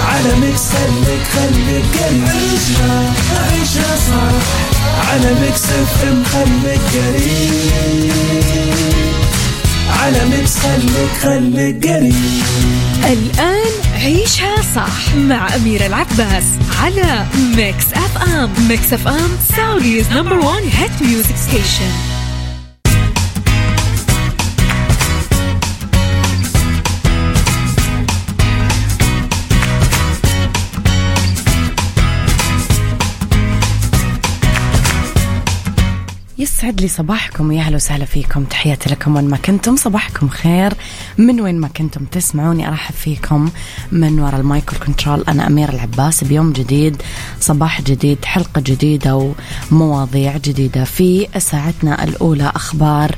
على Mix خليك قريب عيشها عيشها صح. على FM خليك قريب على Mix خليك خليك قريب الآن عيشها صح مع أميرة العباس على Mix FM. Mix FM Saudi's number one hit music station يسعد لي صباحكم. ويا أهلا وسهلا فيكم. تحياتي لكم وين ما كنتم. صباحكم خير. من وين ما كنتم تسمعوني أرحب فيكم من وراء ال mic control أنا اميرة العباس. بيوم جديد صباح جديد حلقة جديدة ومواضيع جديدة. في ساعتنا الأولى أخبار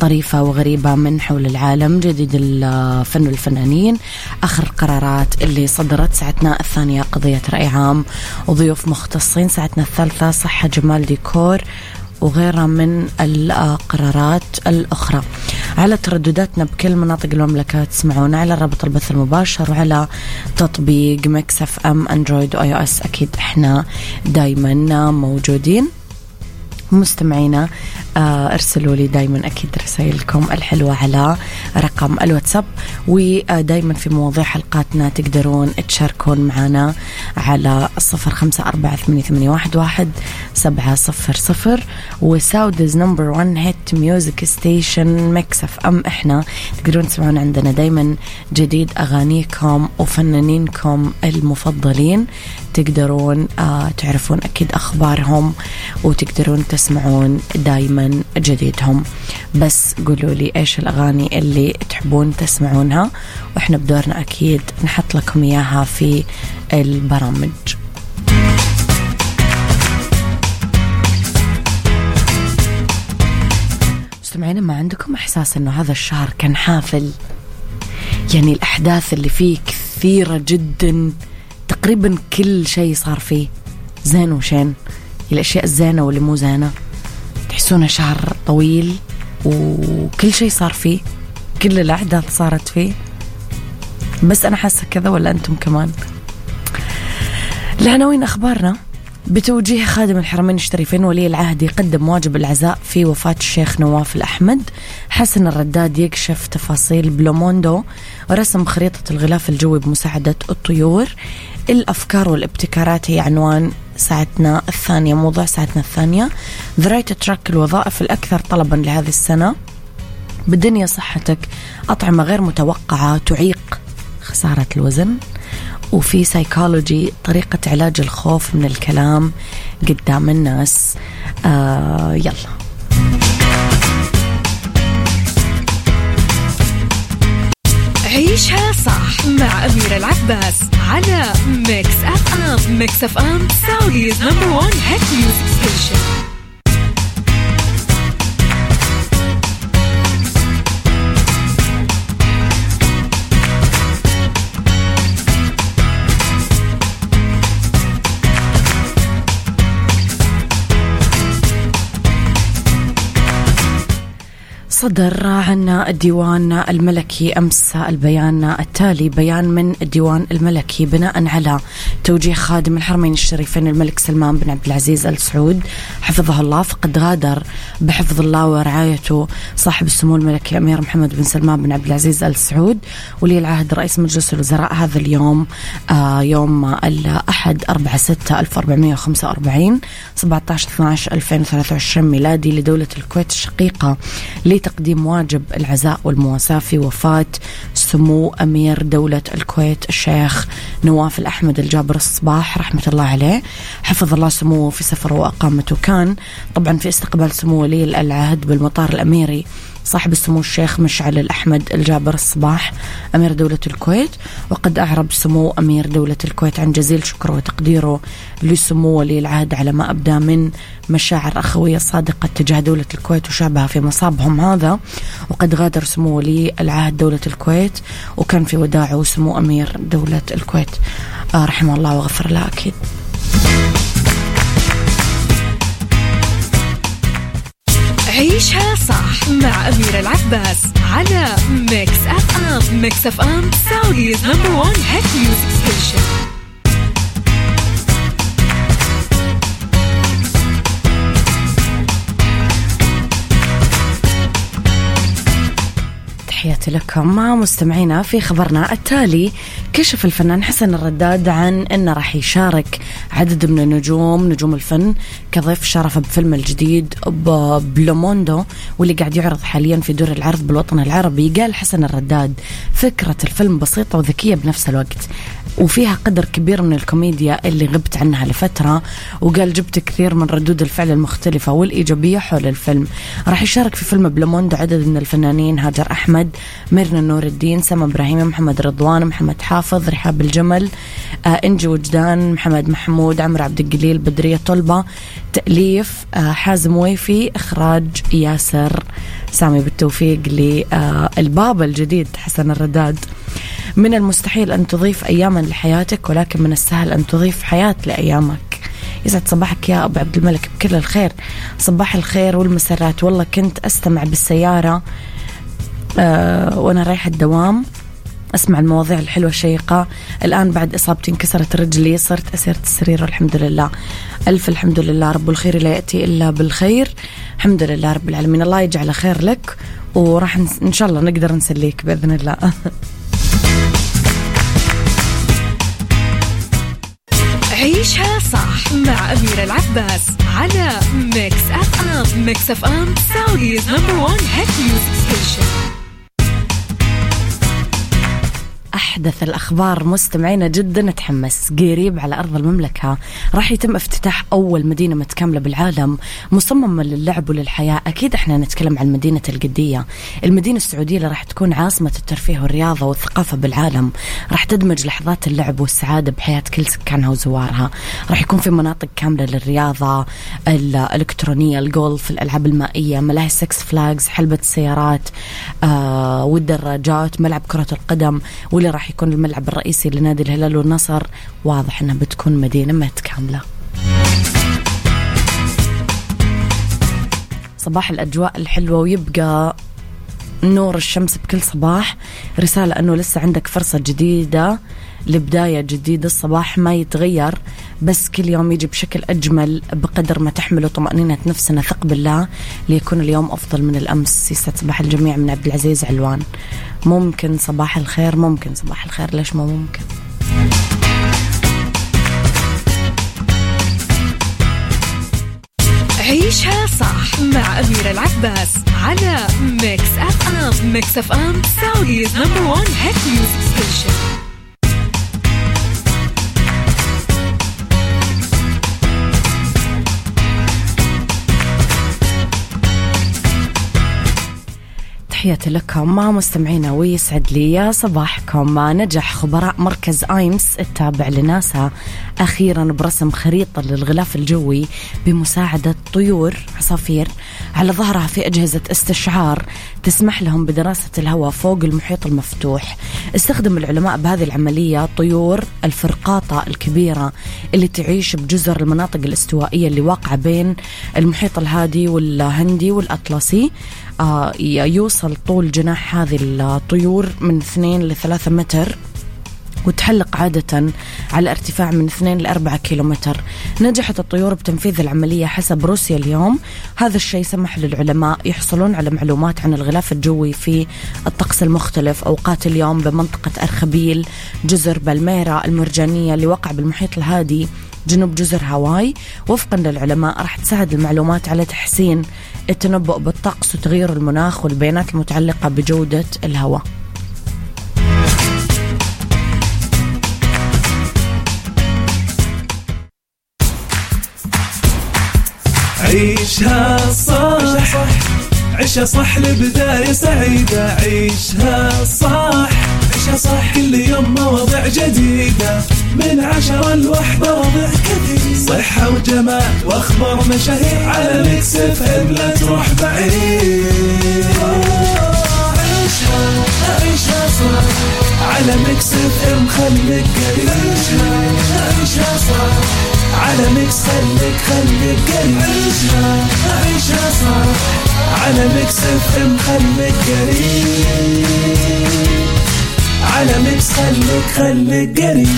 طريفة وغريبة من حول العالم. جديد الفن والفنانين. آخر القرارات اللي صدرت. ساعتنا الثانية قضية رأي عام. وضيوف مختصين. ساعتنا الثالثة صحة جمال ديكور. وغيرها من القرارات الأخرى. على تردداتنا بكل مناطق المملكة تسمعونا على رابط البث المباشر وعلى تطبيق Mix FM Android و iOS أكيد إحنا دايما موجودين. مستمعينا ارسلوا لي دايما أكيد رسائلكم الحلوة على رقم الواتساب ودايما في مواضيع حلقاتنا تقدرون تشاركون معنا على الصفر خمسة أربعة ثمانية, واحد سبعة صفر صفر. و Saudi's number one hit music station Mix FM إحنا تقدرون تسمعون عندنا دايما جديد أغانيكم وفنانينكم المفضلين. تقدرون آه تعرفون أكيد أخبارهم وتقدرون تسمعون دايما جديدهم. بس قولوا لي إيش الأغاني اللي تحبون تسمعونها وإحنا بدورنا أكيد نحط لكم إياها في البرامج. مستمعين ما عندكم إحساس إنه هذا الشهر كان حافل؟ يعني الأحداث اللي فيه كثيرة جدا تقريبا كل شيء صار فيه زين وشين. الأشياء الزينة واللي مو زينة. تحسونه شهر طويل وكل شيء صار فيه كل الأحداث صارت فيه. بس أنا حاسة كذا ولا أنتم كمان؟ لعناوين أخبارنا؟ بتوجيه خادم الحرمين الشريفين ولي العهد يقدم واجب العزاء في وفاة الشيخ نواف الأحمد. حسن الرداد يكشف تفاصيل بلوموندو ورسم خريطة الغلاف الجوي بمساعدة الطيور. الأفكار والابتكارات هي عنوان ساعتنا الثانية موضوع ساعتنا الثانية. Right Track الوظائف الأكثر طلبا لهذه السنة. بالدنيا صحتك أطعمة غير متوقعة تعيق خسارة الوزن. وفي سايكولوجي طريقة علاج الخوف من الكلام قدام الناس. آه يلا. عيشها صح مع أميرة العباس على Mix FM Mix FM Saudi's number one hit music station صدر عنا الديوان الملكي أمس البيان التالي. بيان من الديوان الملكي بناء على توجيه خادم الحرمين الشريفين الملك سلمان بن عبد العزيز ال سعود حفظه الله فقد غادر بحفظ الله ورعايته صاحب السمو الملكي الأمير محمد بن سلمان بن عبد العزيز ال سعود ولي العهد رئيس مجلس الوزراء هذا اليوم آه يوم الأحد 4 6 1445 17 12 2023 ميلادي لدولة الكويت الشقيقة. لتقديم واجب العزاء والمواساة في وفاة سمو أمير دولة الكويت الشيخ نواف الأحمد الجابر الصباح رحمة الله عليه. حفظ الله سموه في سفره وأقامته. كان طبعا في استقبال سمو ولي العهد بالمطار الأميري صاحب السمو الشيخ مشعل الأحمد الجابر الصباح أمير دولة الكويت. وقد أعرب سمو أمير دولة الكويت عن جزيل شكره وتقديره لسمو ولي العهد على ما أبدى من مشاعر أخوية صادقة تجاه دولة الكويت وشعبها في مصابهم هذا. وقد غادر سمو ولي العهد دولة الكويت وكان في وداعه سمو أمير دولة الكويت. آه رحمه الله وغفر له أكيد. عيشها صح مع أميرة العباس على Mix FM Mix FM Saudi's number one hit music station تحياتي لكم. مستمعينا في خبرنا التالي كشف الفنان حسن الرداد عن انه راح يشارك عدد من النجوم نجوم الفن كضيف شرف بفيلم الجديد بلوموندو واللي قاعد يعرض حاليا في دور العرض بالوطن العربي. قال حسن الرداد فكرة الفيلم بسيطة وذكية بنفس الوقت. وفيها قدر كبير من الكوميديا اللي غبت عنها لفترة وقال جبت كثير من ردود الفعل المختلفة والإيجابية حول الفيلم. راح يشارك في فيلم بلوموندو عدد من الفنانين هاجر أحمد ميرنا نور الدين سما إبراهيم محمد رضوان محمد حافظ رحاب الجمل آه إنجي وجدان محمد محمود عمرو عبد القليل بدرية طلبة تأليف آه حازم ويفي إخراج ياسر. سامي بالتوفيق للبابا الجديد حسن الرداد. من المستحيل أن تضيف أياما لحياتك ولكن من السهل أن تضيف حياة لأيامك. يسعد صباحك يا أبو عبد الملك بكل الخير. صباح الخير والمسرات. والله كنت أستمع بالسيارة أه وأنا رايحة الدوام. أسمع المواضيع الحلوة الشيقة. الآن بعد إصابتي انكسرت رجلي صرت أسيرة السرير والحمد لله. ألف الحمد لله. رب الخير لا يأتي إلا بالخير. الحمد لله رب العالمين. الله يجعل خير لك وراح إن شاء الله نقدر نسليك بإذن الله. أميرة العباس على Mix FM Mix FM Saudi's number one hit music station أحدث الأخبار مستمعينا جدا نتحمس قريب على أرض المملكة راح يتم افتتاح أول مدينة متكاملة بالعالم مصممة للعب وللحياة. أكيد إحنا نتكلم عن مدينة القدية. المدينة السعودية اللي راح تكون عاصمة الترفيه والرياضة والثقافة بالعالم. راح تدمج لحظات اللعب والسعادة بحياة كل سكانها وزوارها. راح يكون في مناطق كاملة للرياضة الإلكترونية الجولف الألعاب المائية ملاهي Six Flags حلبة السيارات آه والدراجات ملعب كرة القدم واللي راح يكون الملعب الرئيسي لنادي الهلال والنصر؟ واضح إنها بتكون مدينة متكاملة. صباح الأجواء الحلوة ويبقى نور الشمس بكل صباح. رسالة أنه لسه عندك فرصة جديدة. لبداية جديدة الصباح ما يتغير بس كل يوم يجي بشكل أجمل بقدر ما تحمله طمأنينة نفسنا ثق بالله ليكون اليوم أفضل من الأمس يسعد صباح الجميع من عبد العزيز علوان. ممكن صباح الخير ممكن صباح الخير ليش ما ممكن؟ عيشها صح مع أميرة العباس على Mix FM Mix FM Saudi's number one hit music station تحياتي لكم مستمعينا ويسعد لي صباحكم. نجح خبراء مركز ايمس التابع لناسا أخيرا برسم خريطة للغلاف الجوي بمساعدة طيور عصافير على ظهرها في أجهزة استشعار تسمح لهم بدراسة الهواء فوق المحيط المفتوح. استخدم العلماء بهذه العملية طيور الفرقاطة الكبيرة اللي تعيش بجزر المناطق الاستوائية اللي واقعة بين المحيط الهادي والهندي والأطلسي. آه، يوصل طول جناح هذه الطيور من 2 ل 3 متر وتحلق عادة على ارتفاع من 2 ل 4 كيلومتر. نجحت الطيور بتنفيذ العملية حسب روسيا اليوم. هذا الشيء سمح للعلماء يحصلون على معلومات عن الغلاف الجوي في الطقس المختلف. أوقات اليوم بمنطقة أرخبيل جزر بالميرا المرجانية اللي وقع بالمحيط الهادي جنوب جزر هاواي. وفقا للعلماء راح تساعد المعلومات على تحسين التنبؤ بالطقس وتغيير المناخ والبيانات المتعلقة بجودة الهواء. عيشها صح عيشها صح لبداية سعيدة. عيشها صح. عيشها صح. كل يوم مواضيع جديدة. من عشرة لوحدة مواضيع كثير. صحة وجمال وأخبار مشاهير على ميكس FM لا تروح بعيد. عيشها عيشها صح على Mix FM خليك قريب. عيشها عيشها صح على Mix خليك خليك قريب. عيشها عيشها صح على Mix FM خليك قريب. على Mix خليك خليك قريب.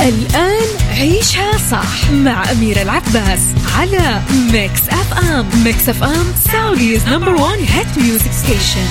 الآن عيشها صح مع أميرة العباس على Mix FM. Mix FM Saudi's number one hit music station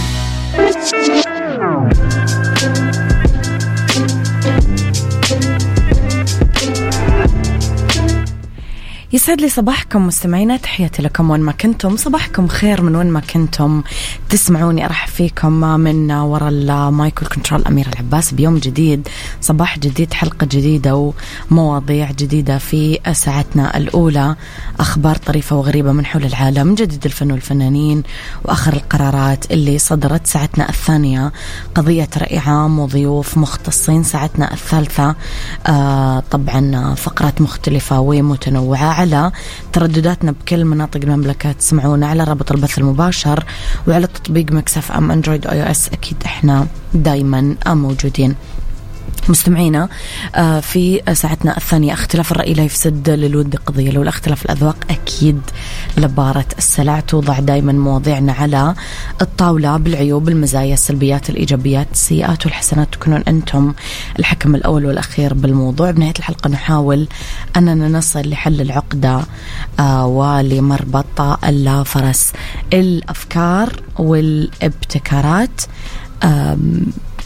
يسعد لي صباحكم مستمعينا تحياتي لكم وين ما كنتم. صباحكم خير من وين ما كنتم. تسمعوني أرحب فيكم من وراء المايكل كنترول أمير العباس. بيوم جديد صباح جديد حلقة جديدة ومواضيع جديدة في ساعتنا الأولى. أخبار طريفة وغريبة من حول العالم جديد الفن والفنانين وآخر القرارات اللي صدرت ساعتنا الثانية. قضية رأي عام وضيوف مختصين ساعتنا الثالثة. آه طبعا فقرات مختلفة ومتنوعة. على تردداتنا بكل مناطق المملكة. تسمعونا على رابط البث المباشر وعلى تطبيق Mix FM Android iOS. أكيد إحنا دايما موجودين. مستمعينا آه، في ساعتنا الثانية اختلاف الرأي لا يفسد للود قضية. لولا اختلاف الأذواق أكيد لبارت السلع. توضع دائما مواضيعنا على الطاولة بالعيوب المزايا السلبيات الإيجابيات السيئات والحسنات. تكونون أنتم الحكم الأول والأخير بالموضوع. بنهاية الحلقة نحاول أننا نصل لحل العقدة آه، ولمربط الفرس الأفكار والابتكارات.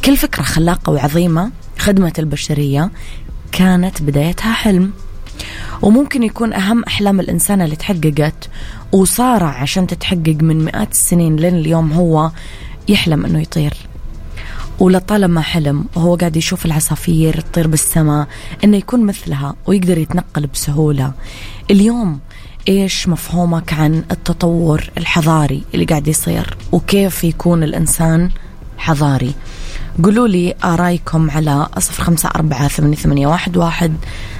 كل فكرة خلاقة وعظيمة خدمة البشرية كانت بدايتها حلم. وممكن يكون أهم أحلام الإنسان اللي تحققت وصارع عشان تتحقق من مئات السنين لين اليوم هو يحلم أنه يطير. ولطالما حلم وهو قاعد يشوف العصافير تطير بالسماء إنه يكون مثلها ويقدر يتنقل بسهولة. اليوم إيش مفهومك عن التطور الحضاري اللي قاعد يصير؟ وكيف يكون الإنسان حضاري؟ قولوا لي آرايكم على صفر خمسة أربعة ثمانية, ثمانية واحد, واحد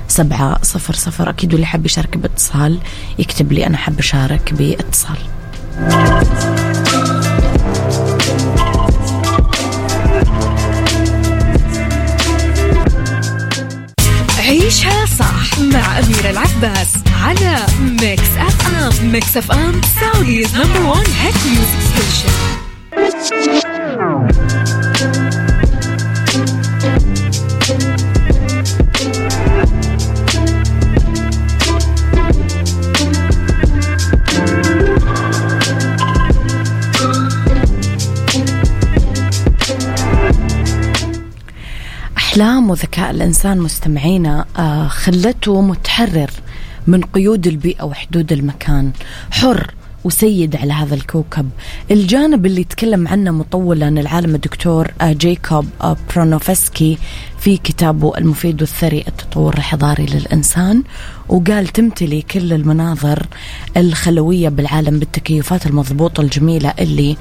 سبعة صفر صفر. أكيد واللي حاب يشارك باتصال يكتب لي أنا حاب أشارك باتصال. عيشها صح مع أميرة العباس على Mix FM Mix FM Saudi's number one hit music station أحلام وذكاء الإنسان مستمعينا آه، خلته متحرر من قيود البيئة وحدود المكان. حر وسيد على هذا الكوكب. الجانب اللي يتكلم عنه مطولا العالم الدكتور آه، جيكوب آه، برونوفسكي في كتابه المفيد والثري التطور الحضاري للإنسان. وقال تمتلي كل المناظر الخلوية بالعالم بالتكيفات المضبوطة الجميلة اللي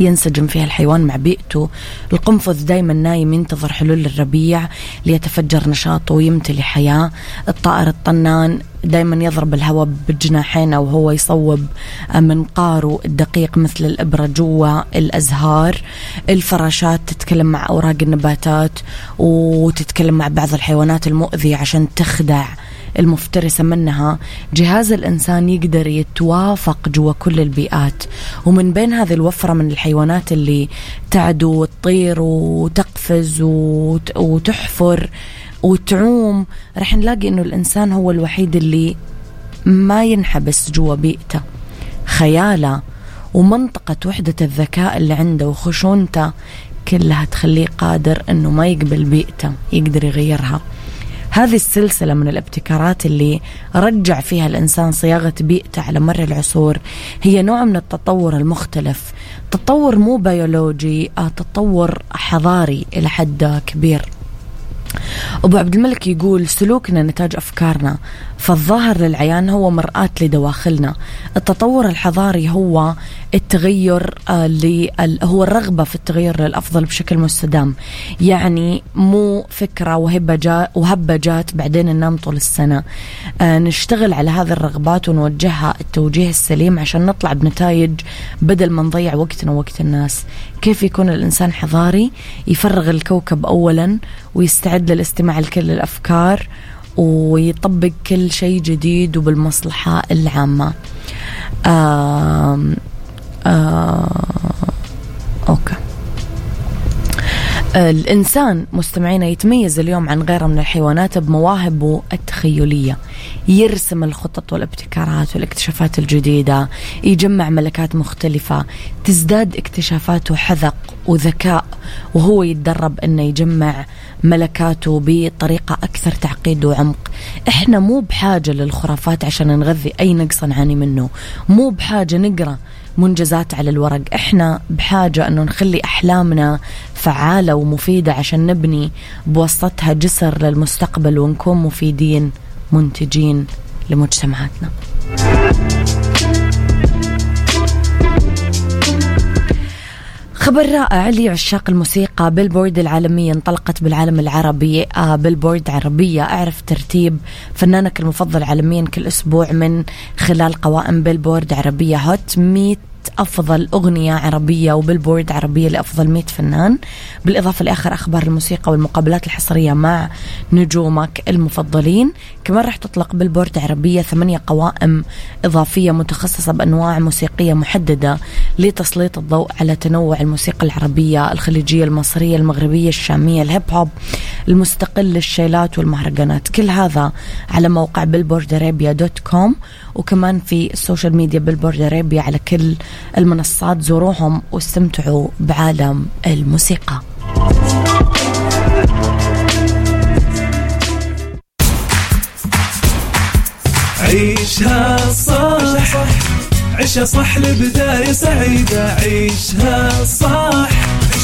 ينسجم فيها الحيوان مع بيئته. القنفذ دايما نايم ينتظر حلول الربيع ليتفجر نشاطه ويمتلي حياة. الطائر الطنان دائما يضرب الهواء بجناحينه وهو يصوب منقاره الدقيق مثل الإبرة جوا الأزهار. الفراشات تتكلم مع أوراق النباتات وتتكلم مع بعض الحيوانات المؤذية عشان تخدع المفترسة منها جهاز الإنسان يقدر يتوافق جوا كل البيئات. ومن بين هذه الوفرة من الحيوانات اللي تعدو وتطير وتقفز وتحفر وتعوم رح نلاقي إنه الإنسان هو الوحيد اللي ما ينحبس جوا بيئته. خياله ومنطقة وحدة الذكاء اللي عنده وخشونته كلها تخليه قادر إنه ما يقبل بيئته يقدر يغيرها. هذه السلسلة من الابتكارات اللي رجع فيها الإنسان صياغة بيئته على مر العصور. هي نوع من التطور المختلف. تطور مو بيولوجي آه، تطور حضاري إلى حد كبير. أبو عبد الملك يقول سلوكنا نتاج أفكارنا. فالظاهر للعيان هو مرآة لدواخلنا. التطور الحضاري هو التغير آه هو الرغبة في التغير للأفضل بشكل مستدام. يعني مو فكرة وهبة جاء وهبة جات بعدين ننام طول السنة. آه نشتغل على هذه الرغبات ونوجهها التوجيه السليم عشان نطلع بنتائج بدل ما نضيع وقتنا ووقت الناس. كيف يكون الإنسان حضاري؟ يفرغ الكوكب أولا ويستعد للاستماع لكل الأفكار ويطبق كل شيء جديد وبالمصلحة العامة. آه آه أوكي. الإنسان مستمعينا يتميز اليوم عن غيره من الحيوانات بمواهبه التخيلية. يرسم الخطط والابتكارات والاكتشافات الجديدة يجمع ملكات مختلفة تزداد اكتشافاته حذق وذكاء وهو يتدرب إنه يجمع ملكاته بطريقة أكثر تعقيد وعمق. إحنا مو بحاجة للخرافات عشان نغذي أي نقص نعاني منه. مو بحاجة نقرأ منجزات على الورق. إحنا بحاجة أنه نخلي أحلامنا فعالة ومفيدة عشان نبني بوسطها جسر للمستقبل ونكون مفيدين منتجين لمجتمعاتنا. خبر رائع لعشاق الموسيقى Billboard العالمية انطلقت بالعالم العربي آه Billboard عربية. أعرف ترتيب فنانك المفضل عالميا كل أسبوع من خلال قوائم Billboard عربية Hot 100 أفضل أغنية عربية و Billboard عربية لأفضل 100 فنان. بالإضافة لآخر أخبار الموسيقى والمقابلات الحصرية مع نجومك المفضلين. كمان راح تطلق Billboard عربية ثمانية قوائم إضافية متخصصة بأنواع موسيقية محددة لتسليط الضوء على تنوع الموسيقى العربية الخليجية المصرية المغربية الشامية ال hip hop المستقل الشيلات والمهرجانات. كل هذا على موقع Arabia dot com. وكمان في ال social media Arabia على كل المنصات زوروهم واستمتعوا بعالم الموسيقى. عيشها صح عيشها صح لبداية سعيدة. عيشها صح.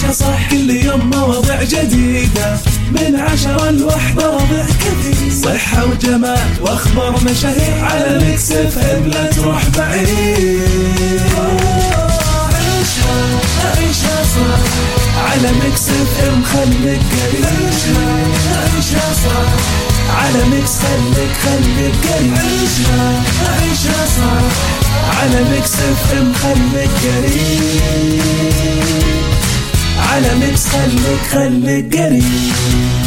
عيشها صح. كل يوم مواضيع جديدة. من عشرة لوحدة ربع كثير. صحة وجمال وأخبار مشاهير على Mix FM. لا تروح بعيد. عيشها عيشها صح على Mix FM خليك قريب. عيشها عيشها صح على Mix خليك خليك قريب. عيشها عيشها صح على Mix FM خليك قريب. على Mix خليك خليك قريب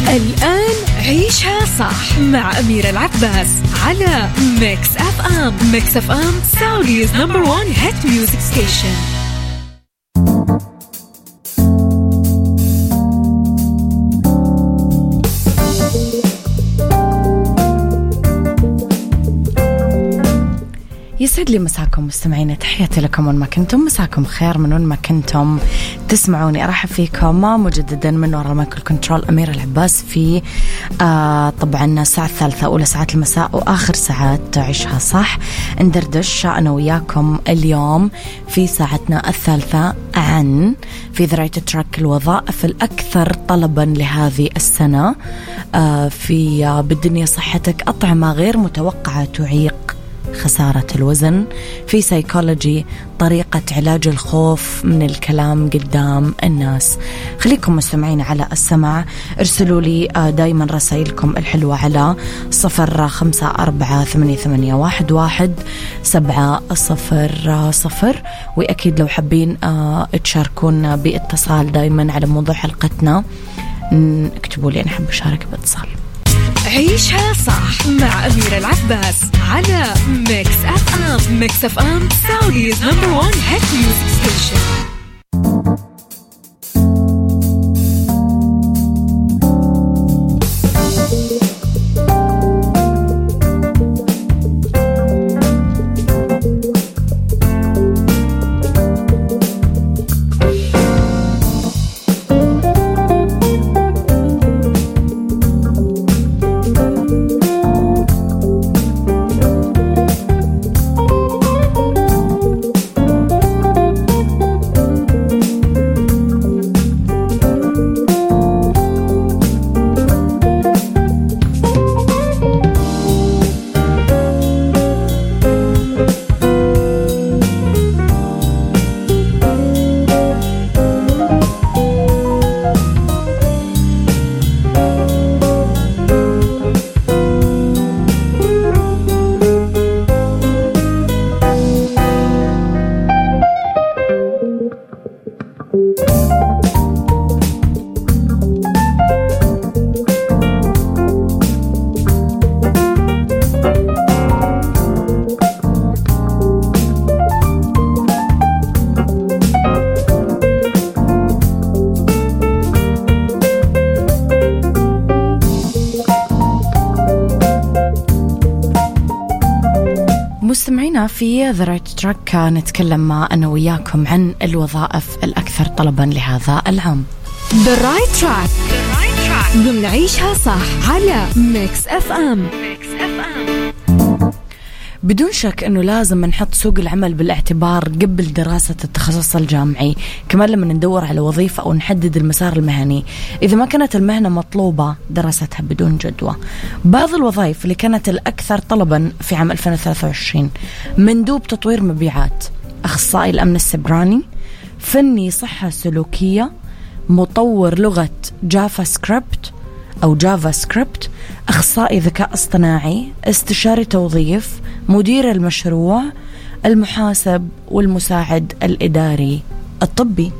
الآن عيشها صح مع أميرة العباس على Mix FM Mix FM Saudi's number one hit music station يسعد لي مساكم مستمعينا. تحياتي لكم وين ما كنتم. مساكم خير من وين ما كنتم. تسمعوني أرحب فيكم مجددا من وراء ال mic وال control أميرة العباس في آه طبعا الساعة الثالثة أولى ساعات المساء وآخر ساعات عيشها صح؟ ندردش أنا وياكم اليوم في ساعتنا الثالثة عن في the right track الوظائف الأكثر طلبا لهذه السنة. آه في آه بالدنيا صحتك أطعمة غير متوقعة تعيق. خسارة الوزن في سيكولوجي طريقة علاج الخوف من الكلام قدام الناس. خليكم مستمعين على السمع ارسلوا لي دايما رسائلكم الحلوة على صفر خمسة أربعة ثمانية, ثمانية واحد, واحد سبعة صفر صفر. وأكيد لو حابين تشاركونا باتصال دايما على موضوع حلقتنا اكتبوا لي أنا أحب أشارك باتصال. عيشها صح مع أميرة العباس على Mix FM Mix FM Saudi's number one hit music station في the right track نتكلم أنا وياكم عن الوظائف الأكثر طلبا لهذا العام. the right track ضمن عيشها صح على Mix FM Mix FM بدون شك إنه لازم نحط سوق العمل بالاعتبار قبل دراسة التخصص الجامعي، كمان لما ندور على وظيفة أو نحدد المسار المهني، إذا ما كانت المهنة مطلوبة دراستها بدون جدوى. بعض الوظائف اللي كانت الأكثر طلبا في عام 2023 مندوب تطوير مبيعات، أخصائي الأمن السبراني، فني صحة سلوكية، مطور لغة JavaScript أو JavaScript أخصائي ذكاء اصطناعي استشاري توظيف مدير المشروع المحاسب والمساعد الإداري الطبي.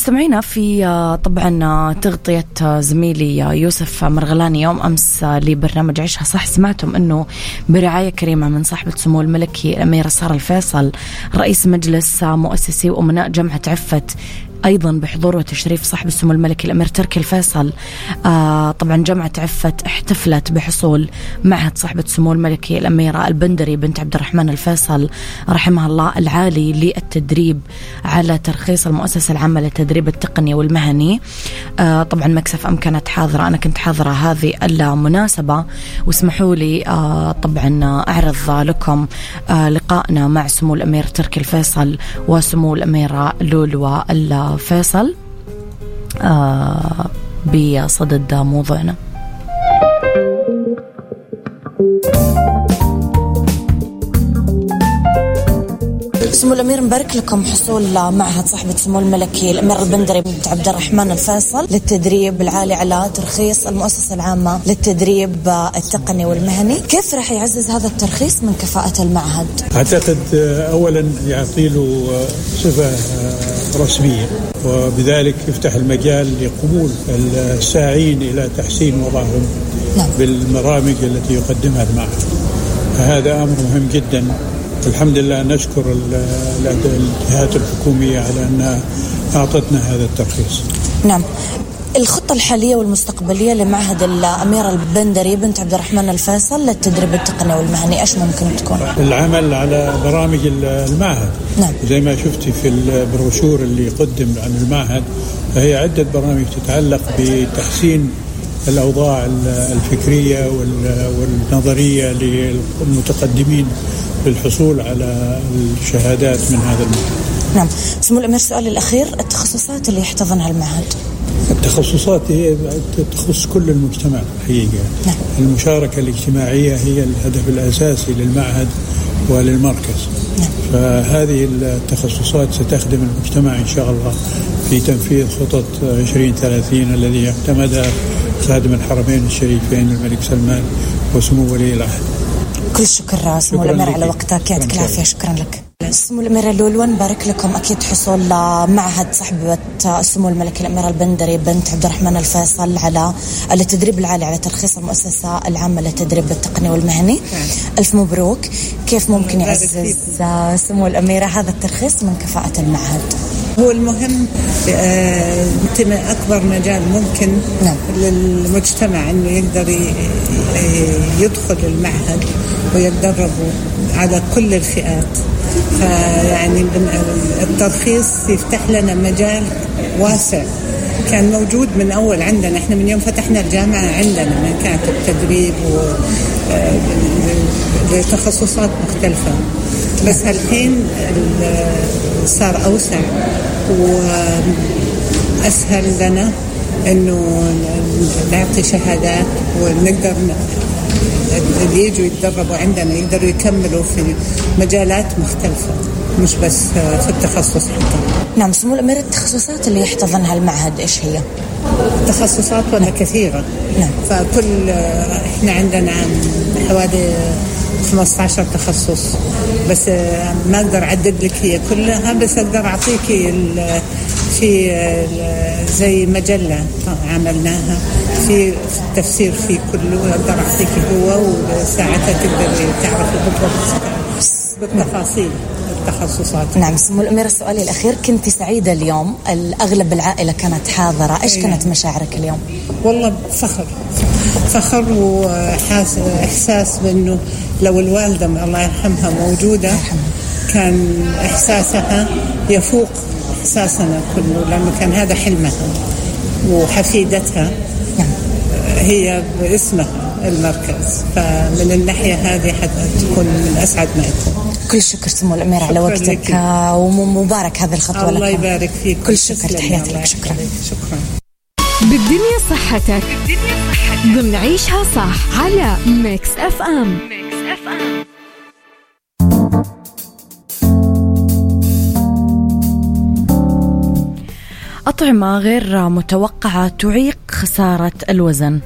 مستمعينا في آه، طبعا آه، تغطية آه، زميلي يوسف مرغلاني يوم أمس لبرنامج عيشها صح. سمعتم أنه برعاية كريمة من صاحبة سمو الملكي الأميرة سارة الفيصل رئيس مجلس مؤسسي وأمناء جامعة عفت أيضا بحضور وتشريف صاحب السمو الملكي الأمير تركي الفيصل. آه طبعا جامعه عفت احتفلت بحصول معهد صاحبه السمو الملكي الاميره البندري بنت عبد الرحمن الفيصل رحمها الله العالي للتدريب على ترخيص المؤسسة العامة للتدريب التقني والمهني. آه طبعا مكسف أم كانت حاضرة أنا كنت حاضرة هذه المناسبة. واسمحوا لي آه طبعا أعرض لكم آه لقائنا مع سمو الأمير تركي الفيصل وسمو الأميرة لولو فيصل آه بصدد موضوعنا. سمو الأمير مبارك لكم حصول معهد صاحبة سمو الملكي الأمير البندري بنت عبد الرحمن الفيصل للتدريب العالي على ترخيص المؤسسة العامة للتدريب التقني والمهني، كيف راح يعزز هذا الترخيص من كفاءة المعهد؟ أعتقد اولا يعطي له صفة رسمية وبذلك يفتح المجال لقبول الساعين إلى تحسين وضعهم نعم. بالبرامج التي يقدمها المعهد. هذا أمر مهم جدا الحمد لله نشكر الجهات الحكومية على أنها أعطتنا هذا الترخيص نعم الخطة الحالية والمستقبلية لمعهد الأميرة البندري بنت عبد الرحمن الفيصل للتدريب التقني والمهني إيش ممكن تكون؟ العمل على برامج المعهد نعم. زي ما شفتي في البروشور اللي قدم عن المعهد فهي عدة برامج تتعلق بتحسين الأوضاع الفكرية والنظرية للمتقدمين للحصول على الشهادات من هذا المعهد نعم. سمو الأمير السؤال الأخير التخصصات اللي يحتضنها المعهد؟ التخصصات هي تخص كل المجتمع الحقيقة نعم. المشاركة الاجتماعية هي الهدف الأساسي للمعهد وللمركز. نعم. فهذه التخصصات ستخدم المجتمع إن شاء الله في تنفيذ خطط 2030 الذي اعتمدها خادم الحرمين الشريفين الملك سلمان وسمو ولي العهد. كل الشكر سمو الأمير على وقتك. يعطيك العافية. شكرا لك. سمو الأميرة لولو نبارك لكم أكيد حصول معهد صاحبة السمو الملكي الأميرة البندري بنت عبد الرحمن الفيصل على التدريب العالي على ترخيص المؤسسة العامة للتدريب التقني والمهني. ألف مبروك. كيف ممكن يعزز سمو الأميرة هذا الترخيص من كفاءة المعهد؟ هو المهم آه، أكبر مجال ممكن نعم. للمجتمع إنه يقدر يدخل المعهد ويتدربوا على كل الفئات. فيعني الترخيص يفتح لنا مجال واسع. كان موجود من أول عندنا. إحنا من يوم فتحنا الجامعة عندنا من كانت التدريب و آه، لتخصصات مختلفة. بس الحين صار أوسع. وأسهل لنا إنه نعطي شهادات ونقدر اللي يجوا يتدربوا عندنا يقدروا يكملوا في مجالات مختلفة مش بس في التخصص حتى. نعم سمو الأمير التخصصات اللي يحتضنها المعهد إيش هي؟ تخصصات ولا كثيرة. نعم. فكل إحنا عندنا حوالي 15 تخصص بس ما أقدر أعدد لك هي كلها بس أقدر أعطيك في زي مجلة عملناها في التفسير في كله أقدر أعطيك هو وساعتها تقدري تعرفي بالضبط بالتفاصيل التخصصات نعم سمو الأميرة سؤالي الأخير كنت سعيدة اليوم الأغلب العائلة كانت حاضرة إيش إيه. كانت مشاعرك اليوم؟ والله فخر فخر وإحساس بأنه لو الوالدة الله يرحمها موجودة كان إحساسها يفوق إحساسنا كله لأنه كان هذا حلمها وحفيدتها. نعم. هي باسمها المركز فمن الناحية هذه حتكون من أسعد ما يكون. كل الشكر سمو الأميرة على وقتك ومبارك هذه الخطوة الله لكم. يبارك فيك. كل شكر تحياتي لك شكرا. شكرا. بالدنيا صحتك. ضمن عيشها صح على Mix FM أطعمة غير متوقعة تعيق خسارة الوزن.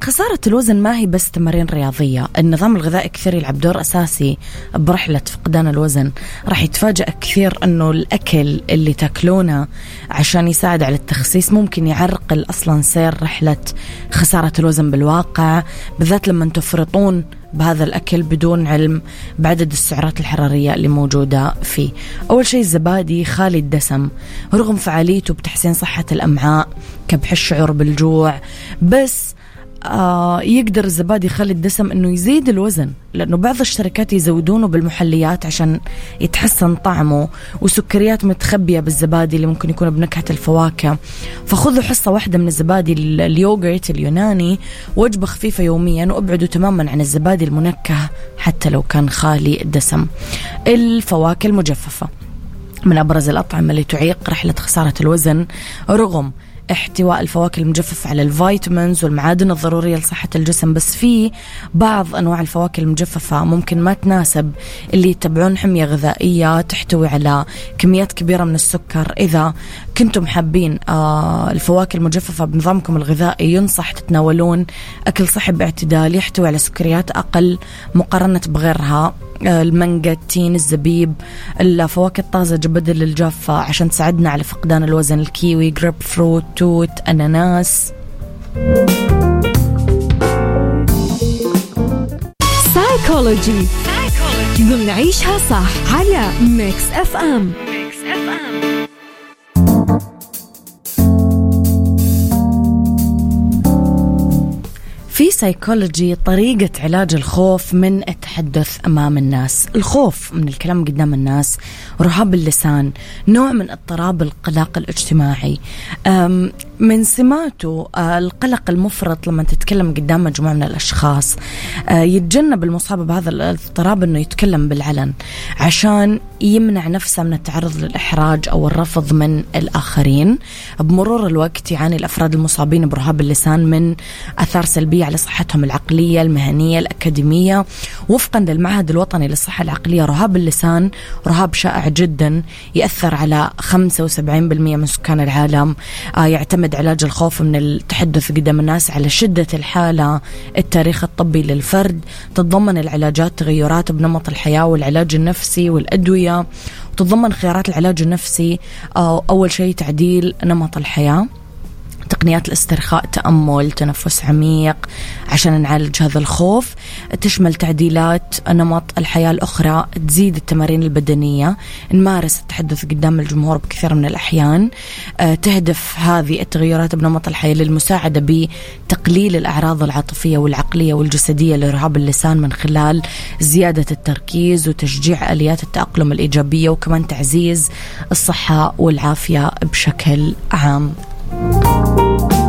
خسارة الوزن ما هي بس تمارين رياضية. النظام الغذائي كثير يلعب دور أساسي برحلة فقدان الوزن. راح يتفاجأ كثير أنه الأكل اللي تاكلونه عشان يساعد على التخسيس ممكن يعرقل أصلا سير رحلة خسارة الوزن بالواقع بالذات لما تفرطون بهذا الأكل بدون علم بعدد السعرات الحرارية اللي موجودة فيه. أول شيء الزبادي خالي الدسم رغم فعاليته بتحسين صحة الأمعاء كبح الشعور بالجوع بس آه يقدر الزبادي يخلي الدسم إنه يزيد الوزن لأنه بعض الشركات يزودونه بالمحليات عشان يتحسن طعمه وسكريات متخبية بالزبادي اللي ممكن يكون بنكهة الفواكه. فخذوا حصة واحدة من الزبادي ال- اليوغرت اليوناني وجبة خفيفة يوميا وابعدوا تماما عن الزبادي المنكه حتى لو كان خالي الدسم. الفواكه المجففة. من أبرز الأطعمة اللي تعيق رحلة خسارة الوزن رغم احتواء الفواكه المجففة على الفيتامينز والمعادن الضرورية لصحة الجسم بس في بعض أنواع الفواكه المجففة ممكن ما تناسب اللي يتبعون حمية غذائية تحتوي على كميات كبيرة من السكر. إذا كنتم حابين آه الفواكه المجففة بنظامكم الغذائي ينصح تتناولون أكل صحي باعتدال يحتوي على سكريات أقل مقارنة بغيرها. المانجا التين الزبيب الفواكه الطازجة بدل الجافة عشان تساعدنا على فقدان الوزن الكيوي جريب فروت توت أناناس. سايكولوجي ضمن عيشها صح على Mix FM في سيكولوجي طريقة علاج الخوف من التحدث أمام الناس. الخوف من الكلام قدام الناس رهاب اللسان نوع من اضطراب القلق الاجتماعي. من سماته آه، القلق المفرط لما تتكلم قدام مجموعة من الأشخاص. آه، يتجنب المصاب بهذا الاضطراب أنه يتكلم بالعلن عشان يمنع نفسه من التعرض للإحراج أو الرفض من الآخرين. بمرور الوقت يعاني الأفراد المصابين برهاب اللسان من آثار سلبية على صحتهم العقلية المهنية الأكاديمية. وفقا للمعهد الوطني للصحة العقلية رهاب اللسان رهاب شائع جدا يأثر على 75% من سكان العالم. آه، يعتمد علاج الخوف من التحدث قدام الناس على شدة الحالة التاريخ الطبي للفرد تتضمن العلاجات تغيرات بنمط الحياة والعلاج النفسي والأدوية وتتضمن خيارات العلاج النفسي. آه، أول شيء تعديل نمط الحياة. تقنيات الاسترخاء تأمل تنفس عميق عشان نعالج هذا الخوف. تشمل تعديلات نمط الحياة الأخرى تزيد التمارين البدنية نمارس التحدث قدام الجمهور بكثير من الأحيان. آه، تهدف هذه التغيرات بنمط الحياة للمساعدة بتقليل الأعراض العاطفية والعقلية والجسدية لرهاب اللسان من خلال زيادة التركيز وتشجيع آليات التأقلم الإيجابية وكمان تعزيز الصحة والعافية بشكل عام. Thank you.